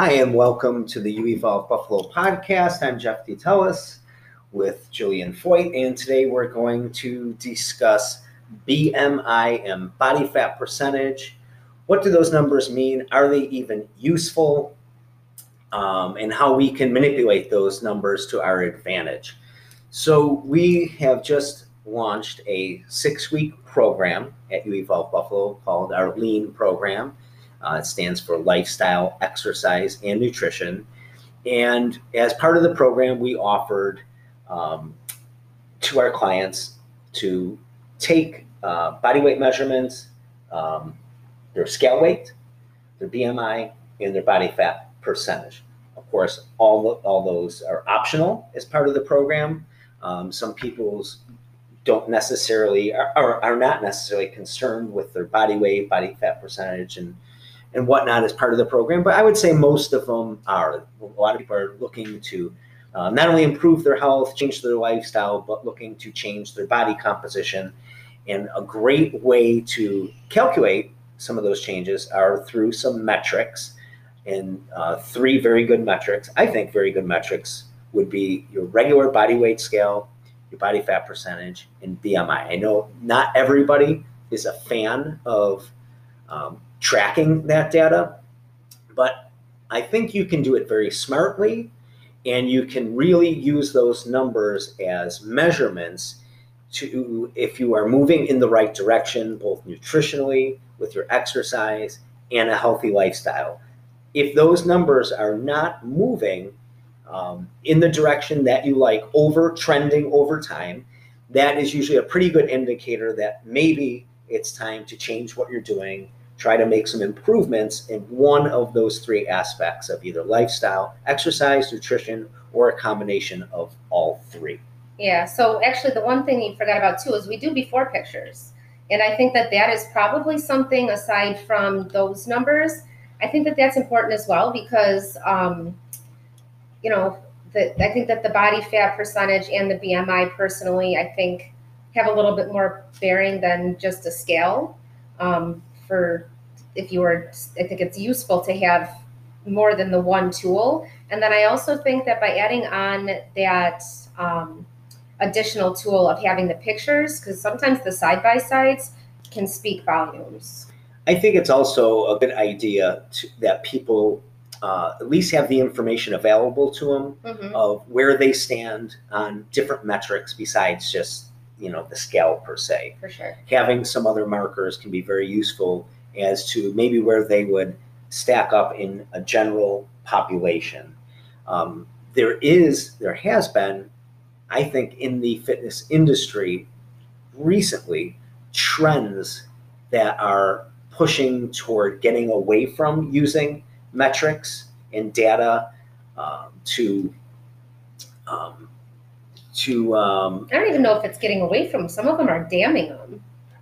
Hi, and welcome to the You Evolve Buffalo podcast. I'm Jeff Detalis with Jillian Foyt, and today we're going to discuss BMI and body fat percentage. What do those numbers mean? Are they even useful? Um, and how we can manipulate those numbers to our advantage. So, we have just launched a six week program at You Evolve Buffalo called our Lean program. Uh, it stands for Lifestyle, Exercise, and Nutrition. And as part of the program, we offered um, to our clients to take uh, body weight measurements, um, their scale weight, their BMI, and their body fat percentage. Of course, all, all those are optional as part of the program. Um, some people's don't necessarily are, are not necessarily concerned with their body weight, body fat percentage, and and whatnot as part of the program. But I would say most of them are. A lot of people are looking to uh, not only improve their health, change their lifestyle, but looking to change their body composition. And a great way to calculate some of those changes are through some metrics. And uh, three very good metrics, I think very good metrics, would be your regular body weight scale, your body fat percentage, and BMI. I know not everybody is a fan of um, tracking that data, but I think you can do it very smartly and you can really use those numbers as measurements to if you are moving in the right direction both nutritionally with your exercise and a healthy lifestyle. If those numbers are not moving um, in the direction that you like over trending over time that is usually a pretty good indicator that maybe it's time to change what you're doing try to make some improvements in one of those three aspects of either lifestyle, exercise, nutrition, or a combination of all three. Yeah, so actually, the one thing you forgot about too is we do before pictures. And I think that that is probably something aside from those numbers. I think that that's important as well because, um, you know, the, I think that the body fat percentage and the BMI personally, I think, have a little bit more bearing than just a scale. Um, for if you were i think it's useful to have more than the one tool and then i also think that by adding on that um, additional tool of having the pictures because sometimes the side by sides can speak volumes i think it's also a good idea to, that people uh, at least have the information available to them mm-hmm. of where they stand on different metrics besides just you know the scale per se. For sure. Having some other markers can be very useful as to maybe where they would stack up in a general population. Um, there is, there has been, I think, in the fitness industry recently trends that are pushing toward getting away from using metrics and data um, to um, to. Um, I don't even know if it's getting away from. Some of them are damning them.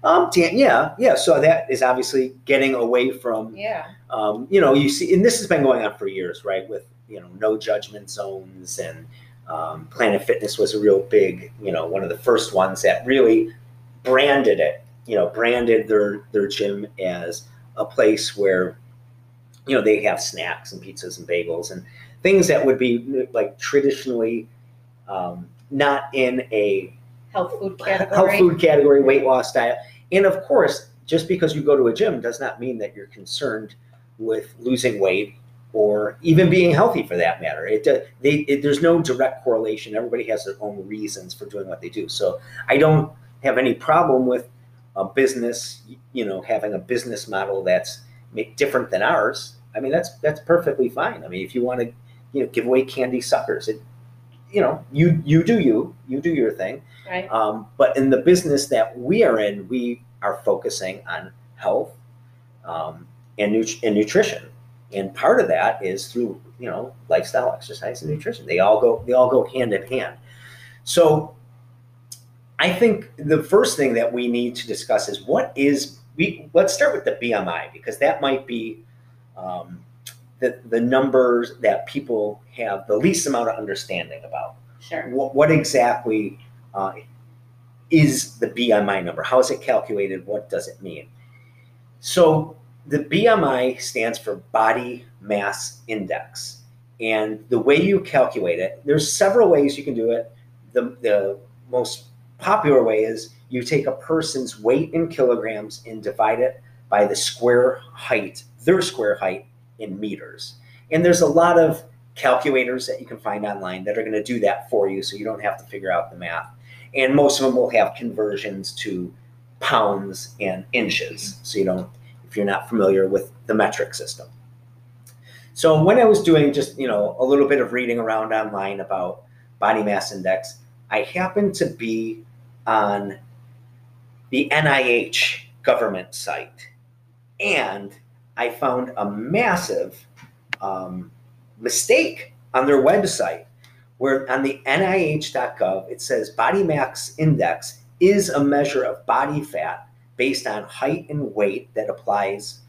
Um, damn, yeah, yeah. So that is obviously getting away from. Yeah. Um, you know, you see, and this has been going on for years, right? With you know, no judgment zones and um, Planet Fitness was a real big, you know, one of the first ones that really branded it. You know, branded their their gym as a place where, you know, they have snacks and pizzas and bagels and things that would be like traditionally um, not in a health food category. Health food category, weight loss diet. And of course, just because you go to a gym does not mean that you're concerned with losing weight or even being healthy for that matter. It, uh, they, it, there's no direct correlation. Everybody has their own reasons for doing what they do. So I don't have any problem with a business, you know, having a business model that's different than ours. I mean, that's that's perfectly fine. I mean, if you want to, you know, give away candy suckers, it you know, you you do you, you do your thing. Right. Um, but in the business that we are in, we are focusing on health um, and, nut- and nutrition, and part of that is through you know lifestyle, exercise, and nutrition. They all go they all go hand in hand. So, I think the first thing that we need to discuss is what is we. Let's start with the BMI because that might be. Um, the, the numbers that people have the least amount of understanding about. Sure. What, what exactly uh, is the BMI number? How is it calculated? What does it mean? So the BMI stands for body mass index. And the way you calculate it, there's several ways you can do it. The, the most popular way is you take a person's weight in kilograms and divide it by the square height, their square height in meters. And there's a lot of calculators that you can find online that are going to do that for you so you don't have to figure out the math. And most of them will have conversions to pounds and inches. So you don't, if you're not familiar with the metric system. So when I was doing just, you know, a little bit of reading around online about body mass index, I happened to be on the NIH government site. And I found a massive um, mistake on their website where on the NIH.gov it says body mass index is a measure of body fat based on height and weight that applies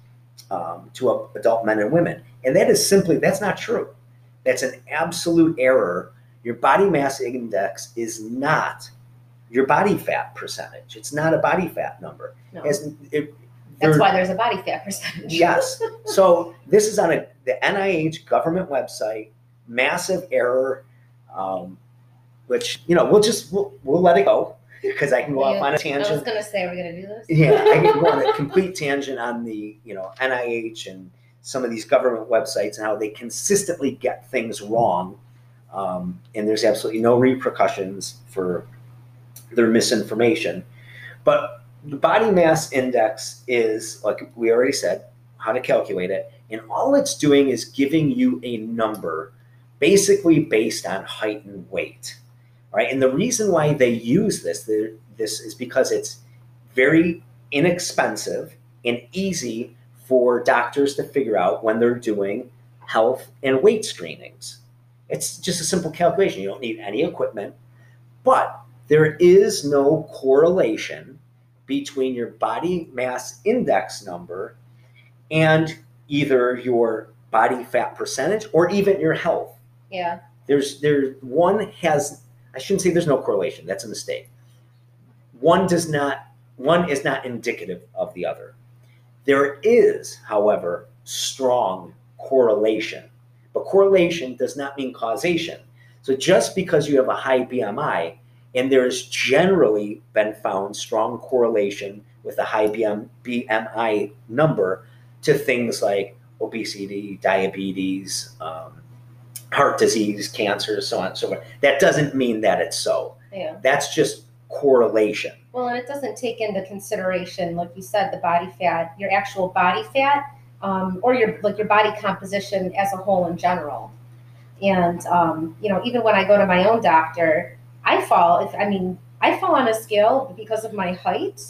um, to adult men and women. And that is simply, that's not true. That's an absolute error. Your body mass index is not your body fat percentage. It's not a body fat number. No. As- it- That's why there's a body fat percentage. Yes. So this is on a, the NIH government website, massive error, um, which, you know, we'll just, we'll, we'll let it go because I can go off on a tangent. I was gonna say, are we gonna do this? Yeah, I can go on a complete tangent on the, you know, NIH and some of these government websites and how they consistently get things wrong. Um, and there's absolutely no repercussions for their misinformation. But the body mass index is, like we already said, how to calculate it. And all it's doing is giving you a number basically based on height and weight. Right. And the reason why they use this, this is because it's very inexpensive and easy for doctors to figure out when they're doing health and weight screenings. It's just a simple calculation. You don't need any equipment, but there is no correlation between your body mass index number and either your body fat percentage or even your health. Yeah, There's there one has I shouldn't say there's no correlation. That's a mistake. One does not one is not indicative of the other. There is, however, strong correlation. But correlation does not mean causation. So just because you have a high BMI and there has generally been found strong correlation with a high BMI number to things like obesity, diabetes, um, heart disease, cancer, so on and so forth. That doesn't mean that it's so. yeah. That's just correlation. Well, and it doesn't take into consideration, like you said, the body fat, your actual body fat, um, or your like your body composition as a whole in general. And um, you know, even when I go to my own doctor, I fall. If I mean, I fall on a scale because of my height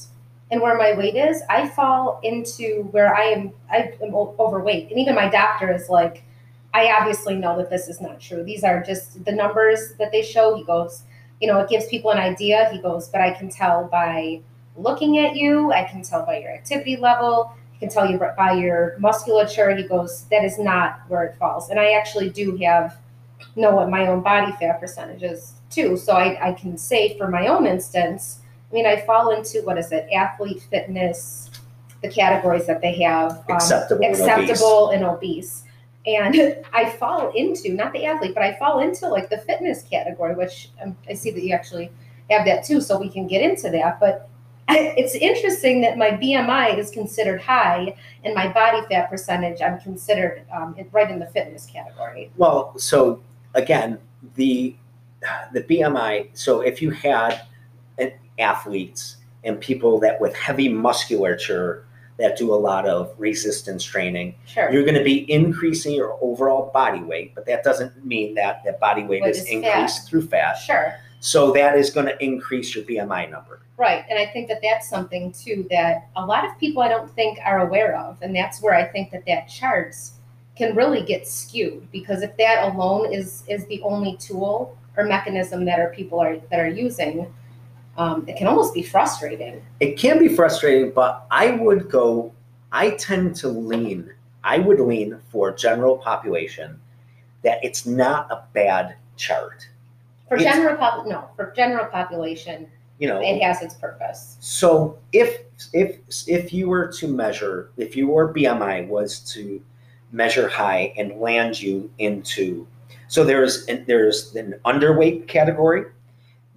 and where my weight is. I fall into where I am. I am overweight, and even my doctor is like, I obviously know that this is not true. These are just the numbers that they show. He goes, you know, it gives people an idea. He goes, but I can tell by looking at you, I can tell by your activity level, I can tell you by your musculature. He goes, that is not where it falls. And I actually do have know what my own body fat percentage is too. So I, I can say for my own instance, I mean, I fall into what is it, athlete fitness, the categories that they have. um, Acceptable and obese. acceptable and obese. And I fall into not the athlete, but I fall into like the fitness category, which um, I see that you actually have that too. So we can get into that. But I, it's interesting that my BMI is considered high, and my body fat percentage I'm considered um, right in the fitness category. Well, so again, the the BMI. So if you had an, athletes and people that with heavy musculature that do a lot of resistance training, Sure. you're going to be increasing your overall body weight, but that doesn't mean that that body weight is is fat. increased through fat. Sure. So that is going to increase your BMI number. Right. And I think that that's something too that a lot of people I don't think are aware of. And that's where I think that that charts can really get skewed because if that alone is is the only tool or mechanism that our people are that are using, um, it can almost be frustrating. It can be frustrating, but I would go, I tend to lean, I would lean for general population that it's not a bad chart. For It's- general pop no, for general population, you know, It has its purpose. so if if if you were to measure, if your BMI was to measure high and land you into, so there's an, there's an underweight category,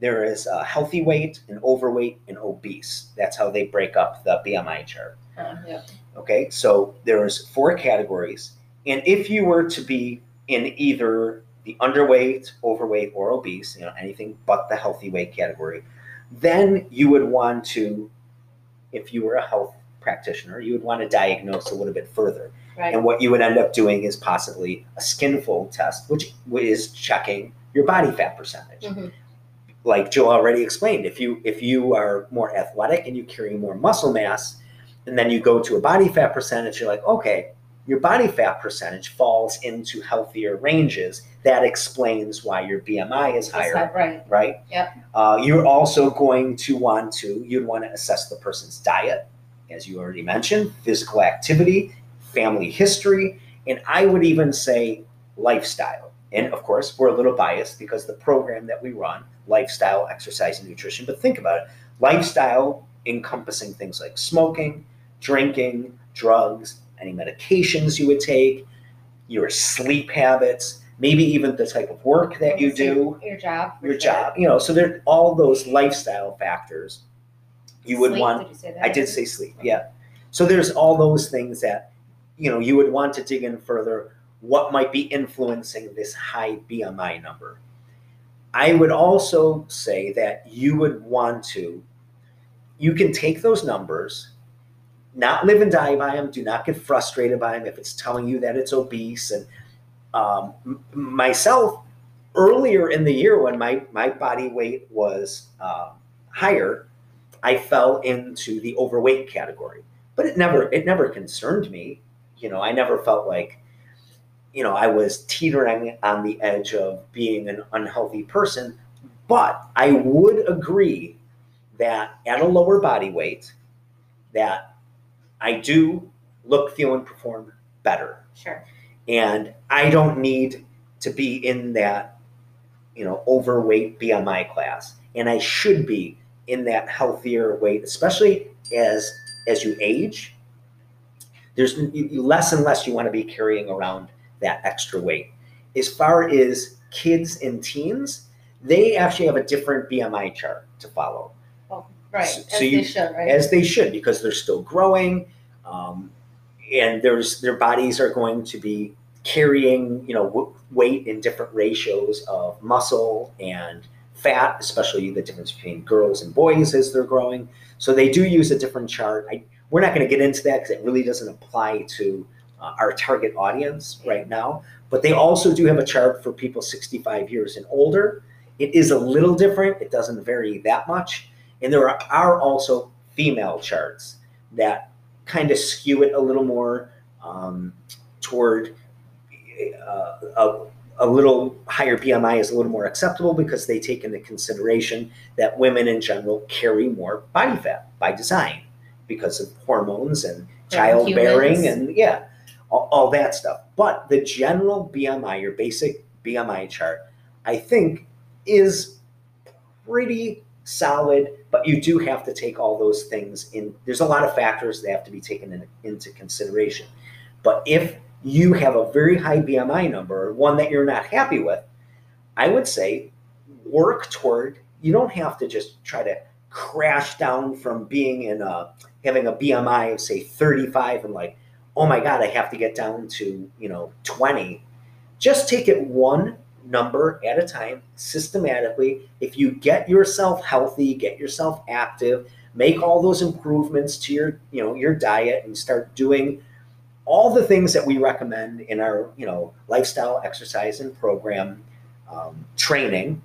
there is a healthy weight, an overweight, and obese. That's how they break up the BMI chart. Uh, yeah. Okay, so there's four categories, and if you were to be in either the underweight, overweight, or obese, you know anything but the healthy weight category, then you would want to, if you were a health practitioner, you would want to diagnose a little bit further. Right. And what you would end up doing is possibly a skin fold test, which is checking your body fat percentage. Mhm. Like Joe already explained, if you if you are more athletic and you carry more muscle mass, and then you go to a body fat percentage, you're like, okay, your body fat percentage falls into healthier ranges. That explains why your BMI is Is higher that right? right? Yep. Uh, you're also going to want to, you'd want to assess the person's diet, as you already mentioned, physical activity, family history, and I would even say lifestyle. And of course, we're a little biased because the program that we run, lifestyle, exercise, and nutrition, but think about it lifestyle encompassing things like smoking, drinking, drugs, any medications you would take, your sleep habits, maybe even the type of work that you do Your job. your sure. job you know so there all those lifestyle factors you would Sleep, want Did you say that? i did say sleep yeah so there's all those things that you know you would want to dig in further what might be influencing this high bmi number i would also say that you would want to you can take those numbers not live and die by them do not get frustrated by them if it's telling you that it's obese and um, myself earlier in the year when my my body weight was uh, higher, I fell into the overweight category. But it never it never concerned me. You know, I never felt like you know I was teetering on the edge of being an unhealthy person. But I would agree that at a lower body weight, that I do look, feel, and perform better Sure. and I don't need to be in that, you know, overweight BMI class, and I should be in that healthier weight, especially as as you age. There's less and less you want to be carrying around that extra weight. As far as kids and teens, they actually have a different BMI chart to follow Oh, Right. So- As so you- they should, right? as they should because they're still growing um, and there's their bodies are going to be carrying you know w- weight in different ratios of muscle and fat especially the difference between girls and boys as they're growing so they do use a different chart I, we're not going to get into that because it really doesn't apply to uh, our target audience right now but they also do have a chart for people 65 years and older. It is a little different it doesn't vary that much and there are, are also female charts that kind of skew it a little more um, toward uh, a, a little higher BMI is a little more acceptable because they take into consideration that women in general carry more body fat by design because of hormones and childbearing humans. and yeah, all, all that stuff. But the general BMI, your basic BMI chart, I think is pretty solid, but you do have to take all those things in. There's a lot of factors that have to be taken in, into consideration. But if you have a very high BMI number, one that you're not happy with, I would say work toward. You don't have to just try to crash down from being in a having a BMI of say 35 and like, oh my god, I have to get down to you know 20. Just take it one number at a time systematically if you get yourself healthy get yourself active make all those improvements to your you know your diet and start doing all the things that we recommend in our you know lifestyle exercise and program um, training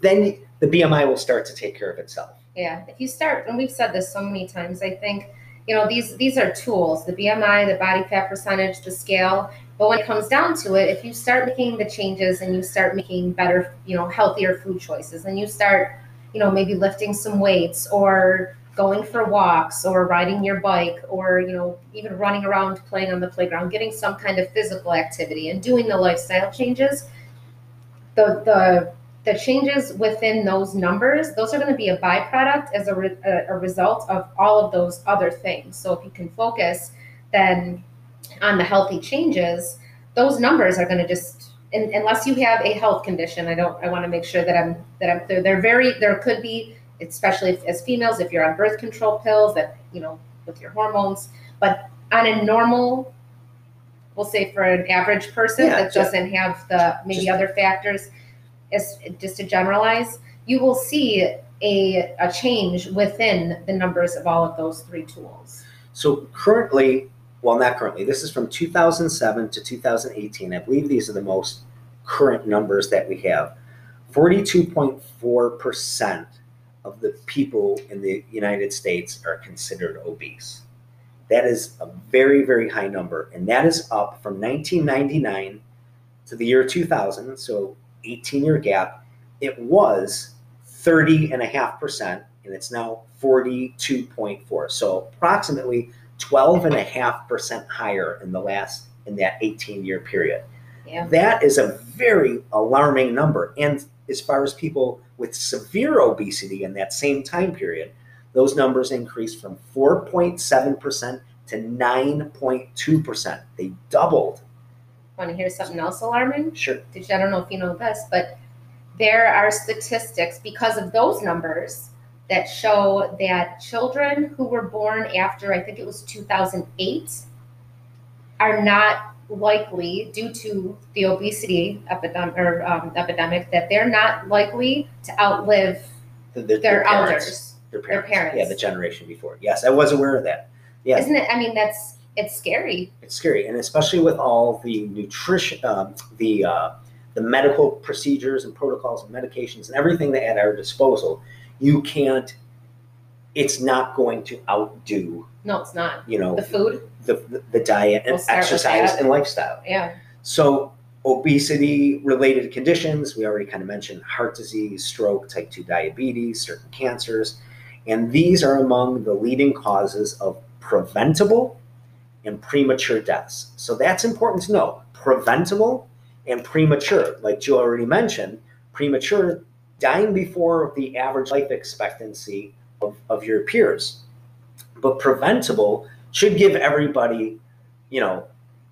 then the bmi will start to take care of itself Yeah, if you start, and we've said this so many times, I think, you know, these these are tools, the BMI, the body fat percentage, the scale. But when it comes down to it, if you start making the changes and you start making better, you know, healthier food choices, and you start, you know, maybe lifting some weights or going for walks or riding your bike or, you know, even running around playing on the playground, getting some kind of physical activity and doing the lifestyle changes, the the the changes within those numbers, those are going to be a byproduct as a, re- a, result of all of those other things. So if you can focus then on the healthy changes, those numbers are going to just un unless you have a health condition. I don't. I want to make sure that I'm that I'm. They're, they're very. There could be, especially if, as females, if you're on birth control pills that you know with your hormones, but on a normal we'll say for an average person Yeah, that ju- doesn't have the maybe just- other factors just to generalize you will see a, a change within the numbers of all of those three tools So currently, well, not currently, this is from 2007 to 2018. I believe these are the most current numbers that we have. 42.4% of the people in the United States are considered obese. That is a very, very high number. And that is up from 1999 to the year 2000, so 18 year gap. It was 30.5%, and it's now 42.4. So approximately 12.5% higher in the last, in that 18 year period. yeah That is a very alarming number. And as far as people with severe obesity in that same time period, those numbers increased from 4.7% to 9.2%. They doubled. Want to hear something else alarming Sure. did you, i don't know if you know this but there are statistics because of those numbers that show that children who were born after i think it was 2008 are not likely due to the obesity epidemic or um, epidemic that they're not likely to outlive The- the- their parents. elders Their parents. parents. Yeah, the generation before. Yes, I was aware of that. Yeah. isn't it i mean that's it's scary It's scary, and especially with all the nutrition, um, the uh, the medical procedures and protocols and medications and everything that at our disposal, you can't. It's not going to outdo, no it's not you know, the food the the, the diet and We'll exercise and lifestyle. yeah So obesity related conditions, we already kind of mentioned heart disease, stroke, type 2 diabetes, certain cancers, and these are among the leading causes of preventable and premature deaths. So that's important to know. Preventable and premature, like Jill already mentioned, premature dying before the average life expectancy of, of your peers. But preventable should give everybody, you know,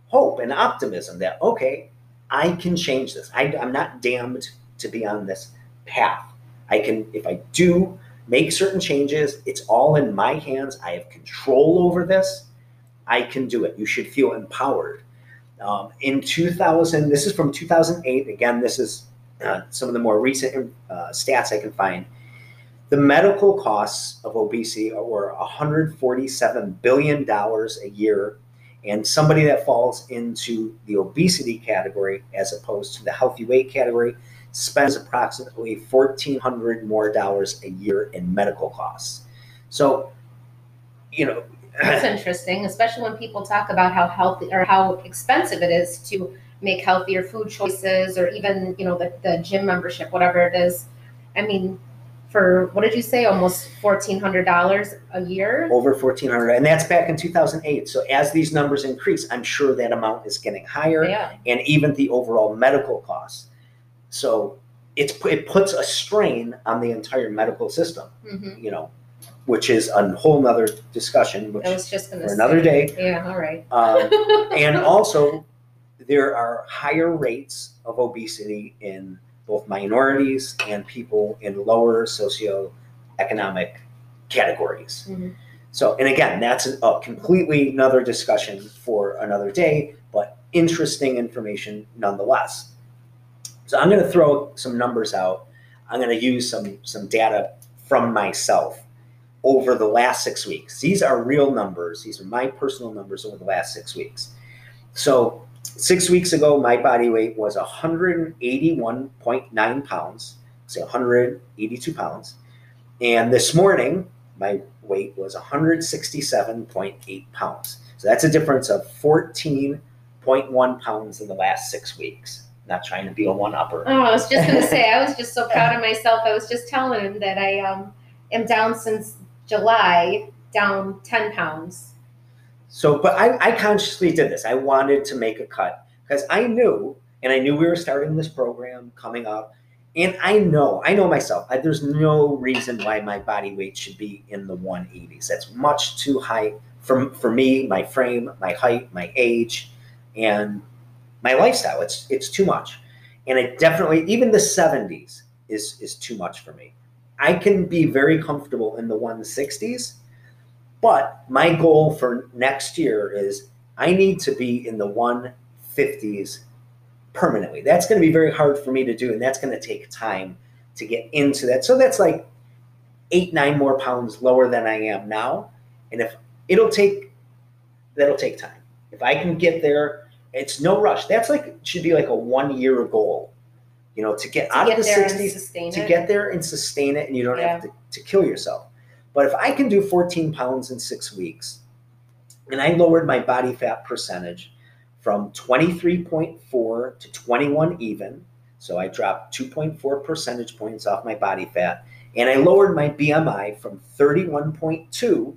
hope and optimism that okay i can change this I, i'm not damned to be on this path i can if i do make certain changes it's all in my hands i have control over this i can do it. You should feel empowered. Um, in 2000 this is from 2008 again this is uh, some of the more recent uh, stats i can find. The medical costs of obesity were 147 billion dollars a year and somebody that falls into the obesity category as opposed to the healthy weight category spends approximately 1400 more dollars a year in medical costs. So you know That's interesting, especially when people talk about how healthy or how expensive it is to make healthier food choices or even, you know, the, the gym membership, whatever it is. I mean, for what did you say? Almost fourteen hundred dollars a year? over 1400 and that's back in 2008 so as these numbers increase i'm sure that amount is getting higher Yeah. and even the overall medical costs so it's it puts a strain on the entire medical system hmm you know which is a whole nother discussion which I was just gonna for say. another day Yeah, all right. um, and also there are higher rates of obesity in both minorities and people in lower socioeconomic categories Mhm. so and again that's a, a completely another discussion for another day but interesting information nonetheless so i'm going to throw some numbers out i'm going to use some some data from myself over the last six weeks. These are real numbers. These are my personal numbers over the last six weeks. So six weeks ago my body weight was 181.9 pounds. Say 182 pounds. And this morning my weight was 167.8 pounds. So that's a difference of 14.1 pounds in the last six weeks. Not trying to be a one-upper. Oh, I was just gonna say, I was just so proud of myself. I was just telling him that I um am down since July, down ten pounds. So, but I, I consciously did this. I wanted to make a cut because I knew, and I knew we were starting this program coming up, And I know, I know myself, I, there's no reason why my body weight should be in the 180s. That's much too high for, for me, my frame, my height, my age, and my lifestyle. It's, it's too much. And it definitely, even the 70s is, is too much for me. I can be very comfortable in the 160s, but my goal for next year is I need to be in the 150s permanently. That's going to be very hard for me to do, and that's going to take time to get into that. So that's like eight, nine more pounds lower than I am now. And if it'll take, that'll take time. If I can get there, it's no rush. That's like, should be like a one year goal, you know, to get To out get of the there 60s, to it. get there and sustain it, and you don't have to, to kill yourself. But if I can do 14 pounds in six weeks, and I lowered my body fat percentage from 23.4 to 21 even, so I dropped 2.4 percentage points off my body fat, and I lowered my BMI from 31.2 to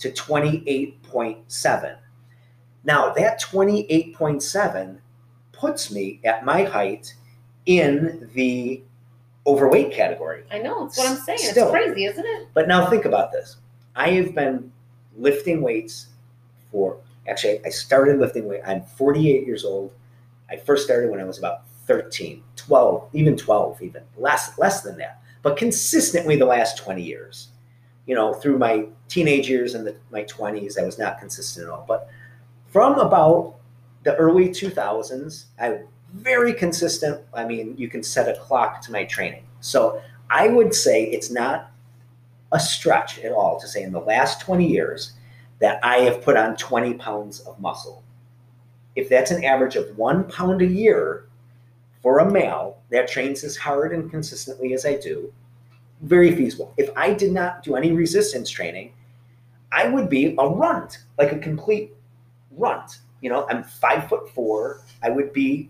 28.7. Now, that 28.7 puts me at my height in the overweight category. I know, it's what I'm saying. Still. It's crazy, isn't it? But now think about this. I have been lifting weights for actually I started lifting weight. I'm 48 years old. I first started when I was about 13, 12, even 12, even less less than that. But consistently the last 20 years. You know, through my teenage years and the, my 20s, I was not consistent at all. But from about the early 2000s, I very consistent. I mean, you can set a clock to my training. So I would say it's not a stretch at all to say in the last 20 years that I have put on 20 pounds of muscle. If that's an average of one pound a year for a male that trains as hard and consistently as I do, very feasible. If I did not do any resistance training, I would be a runt, like a complete runt. You know, I'm five foot four. I would be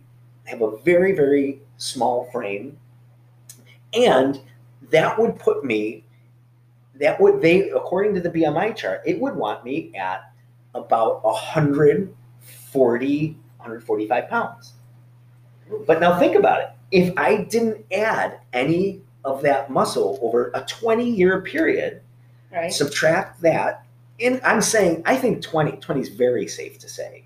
have a very, very small frame. And that would put me that would they according to the BMI chart, it would want me at about 140, 145 pounds. But now think about it. If I didn't add any of that muscle over a 20 year period, Right? subtract that, and I'm saying I think 20, 20 is very safe to say,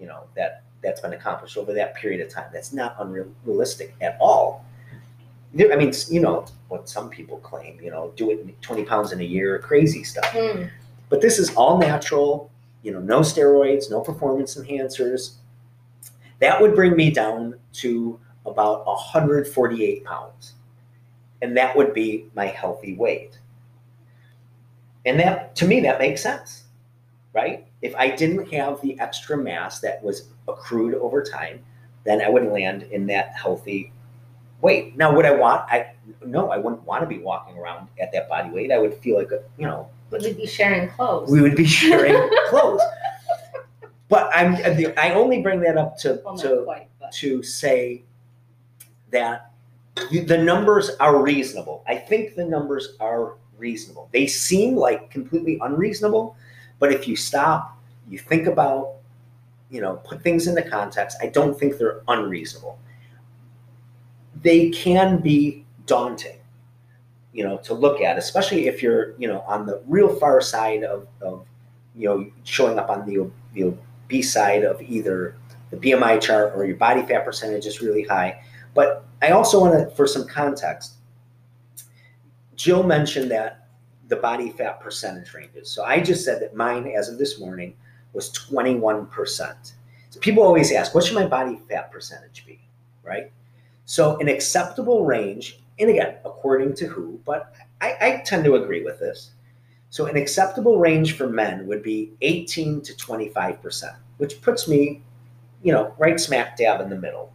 you know, that that's been accomplished over that period of time. That's not unrealistic at all. There- I mean, you know what some people claim, you know, do it 20 pounds in a year, crazy stuff. Hmm. But this is all natural, you know, no steroids, no performance enhancers. That would bring me down to about 148 pounds. And that would be my healthy weight. And that, to me, that makes sense, right? If I didn't have the extra mass that was accrued over time, then I would land in that healthy weight. Now, would I want, I, no, I wouldn't want to be walking around at that body weight. I would feel like, a, you know, Would we be sharing clothes? we would be sharing clothes. But I'm I only bring that up to well, to quite, to say that the numbers are reasonable. I think the numbers are reasonable. They seem like completely unreasonable, but if you stop, you think about, you know, put things into context, I don't think they're unreasonable. They can be daunting, you know, to look at, especially if you're, you know, on the real far side of, of you know, showing up on the, the obese side of either the BMI chart or your body fat percentage is really high. But I also want to, for some context, Jill mentioned that the body fat percentage ranges. So I just said that mine, as of this morning, was 21%. So people always ask, what should my body fat percentage be? Right? So an acceptable range, and again, according to who, but I, I tend to agree with this. So an acceptable range for men would be 18 to 25%, which puts me, you know, right smack dab in the middle.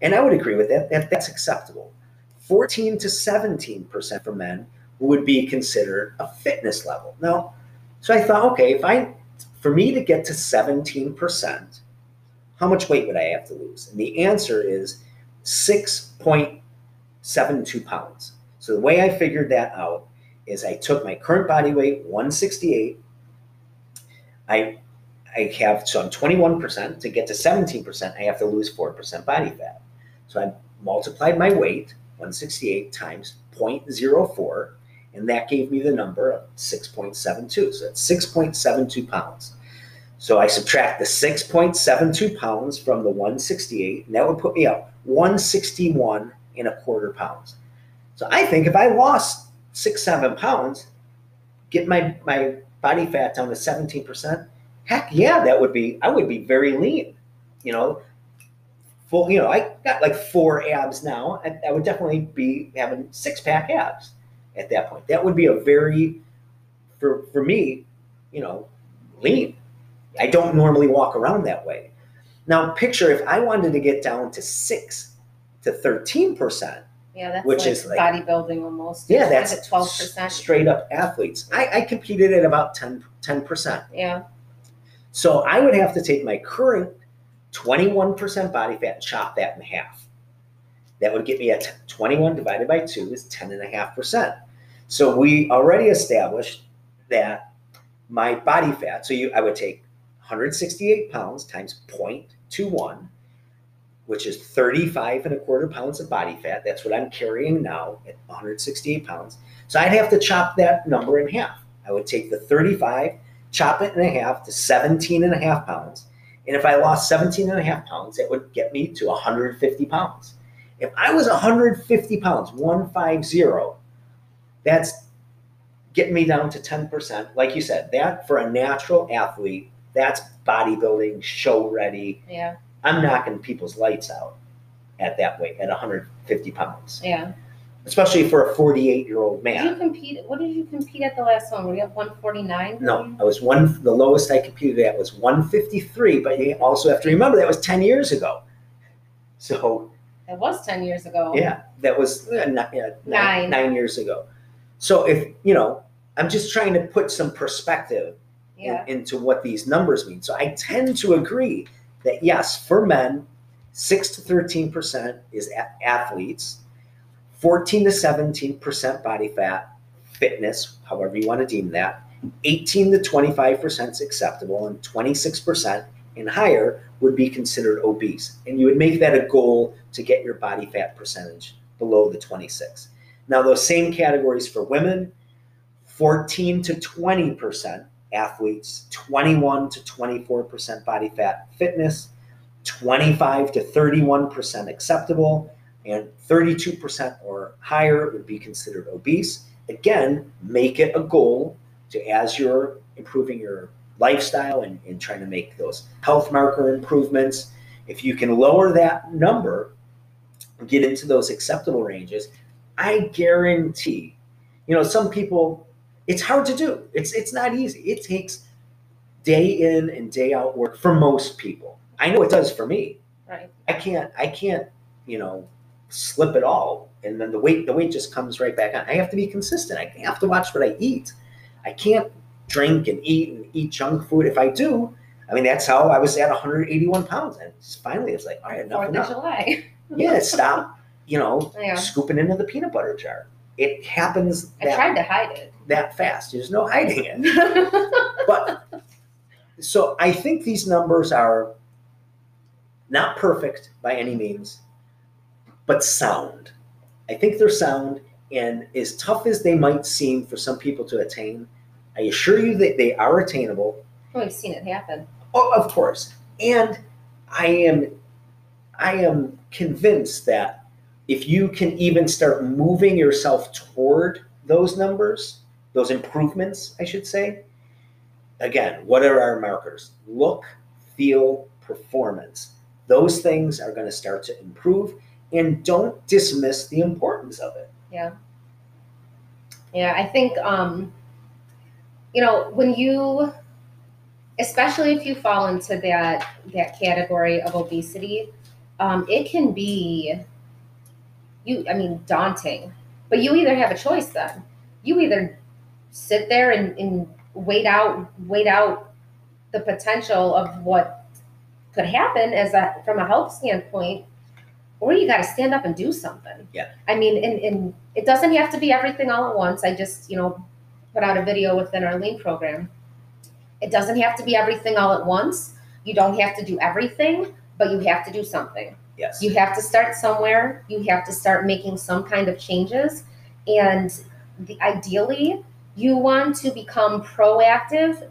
And I would agree with that. that that's acceptable. 14 to 17% for men would be considered a fitness level. Now, so I thought, okay, if I, for me to get to 17%, how much weight would I have to lose? And the answer is 6.72 pounds. So the way I figured that out is I took my current body weight, 168. I I have so I'm 21%. To get to 17%, I have to lose 4% body fat. So I multiplied my weight, 168 times 0.04, and that gave me the number of 6.72. So that's 6.72 pounds. So I subtract the 6.72 pounds from the 168, and that would put me up 161 and a quarter pounds. So I think if I lost six, seven pounds, get my, my body fat down to 17%, heck yeah, that would be, I would be very lean. You know, full, you know, I got like four abs now. I, I would definitely be having six pack abs at that point. That would be a very, for, for me, you know, lean. I don't normally walk around that way. Now, picture if I wanted to get down to six to 13%, Yeah, that's Which like is like- bodybuilding almost. yeah, that's twelve percent? straight up athletes. I, I competed at about 10, 10%. Yeah, So I would have to take my current 21% body fat and chop that in half. That would get me at 21 divided by 2 is 10.5%. So we already established that my body fat, so you, I would take 168 pounds times 0.21, which is 35 and a quarter pounds of body fat. That's what I'm carrying now at 168 pounds. So I'd have to chop that number in half. I would take the 35 chop it in half to 17 and a half pounds. And if I lost 17 and a half pounds, that would get me to 150 pounds. If I was 150 pounds, 150, that's getting me down to 10%. Like you said, that for a natural athlete, that's bodybuilding, show ready. yeah, I'm knocking people's lights out at that weight, at 150 pounds, yeah. especially for a 48 year old man. Did you compete, what did you compete at the last one? Were you at one forty-nine? No, I was one. The lowest I competed at was 153, but you also have to remember that was 10 years ago. So It was ten years ago. yeah, that was uh, ni- yeah, nine, Nine. nine years ago. So if you know, I'm just trying to put some perspective in- into what these numbers mean. So I tend to agree that yes, for men, six to 13 percent is a- athletes, 14 to 17 percent body fat, fitness, however you want to deem that, 18 to 25 percent is acceptable, and 26 percent and higher would be considered obese. And you would make that a goal to get your body fat percentage below the 26. Now, those same categories for women 14 to 20 percent athletes, 21 to 24 percent body fat fitness, 25 to 31 percent acceptable, and 32 percent or higher would be considered obese. Again, make it a goal to as you're improving your lifestyle and, and trying to make those health marker improvements. If you can lower that number, get into those acceptable ranges, I guarantee, you know, some people, it's hard to do. It's it's not easy. It takes day in and day out work for most people. I know it does for me. right. I can't I can't, you know, slip it all and then the weight the weight just comes right back on. I have to be consistent. I have to watch what I eat. I can't drink and eat and eat junk food. If I do, I mean that's how I was at 181 pounds. And finally it's like, all right, enough, Fourth of enough. July. Yeah, stop, you know, Yeah. scooping into the peanut butter jar. It happens I tried to hide it. that fast. There's no hiding it. But so I think these numbers are not perfect by any means, but sound. I think they're sound, and as tough as they might seem for some people to attain, I assure you that they are attainable. We've seen it happen. Oh, of course. And I am I am convinced that if you can even start moving yourself toward those numbers, those improvements, I should say. Again, what are our markers? Look, feel, performance. Those things are going to start to improve and don't dismiss the importance of it. Yeah. Yeah, I think um, you know when you, especially if you fall into that that category of obesity, um, it can be you. I mean, daunting. But you either have a choice. Then you either sit there and, and wait out wait out the potential of what could happen as a from a health standpoint or you got to stand up and do something Yeah. i mean and, and it doesn't have to be everything all at once i just you know put out a video within our lean program. It doesn't have to be everything all at once. You don't have to do everything, but you have to do something. Yes. You have to start somewhere. You have to start making some kind of changes. And the, ideally, you want to become proactive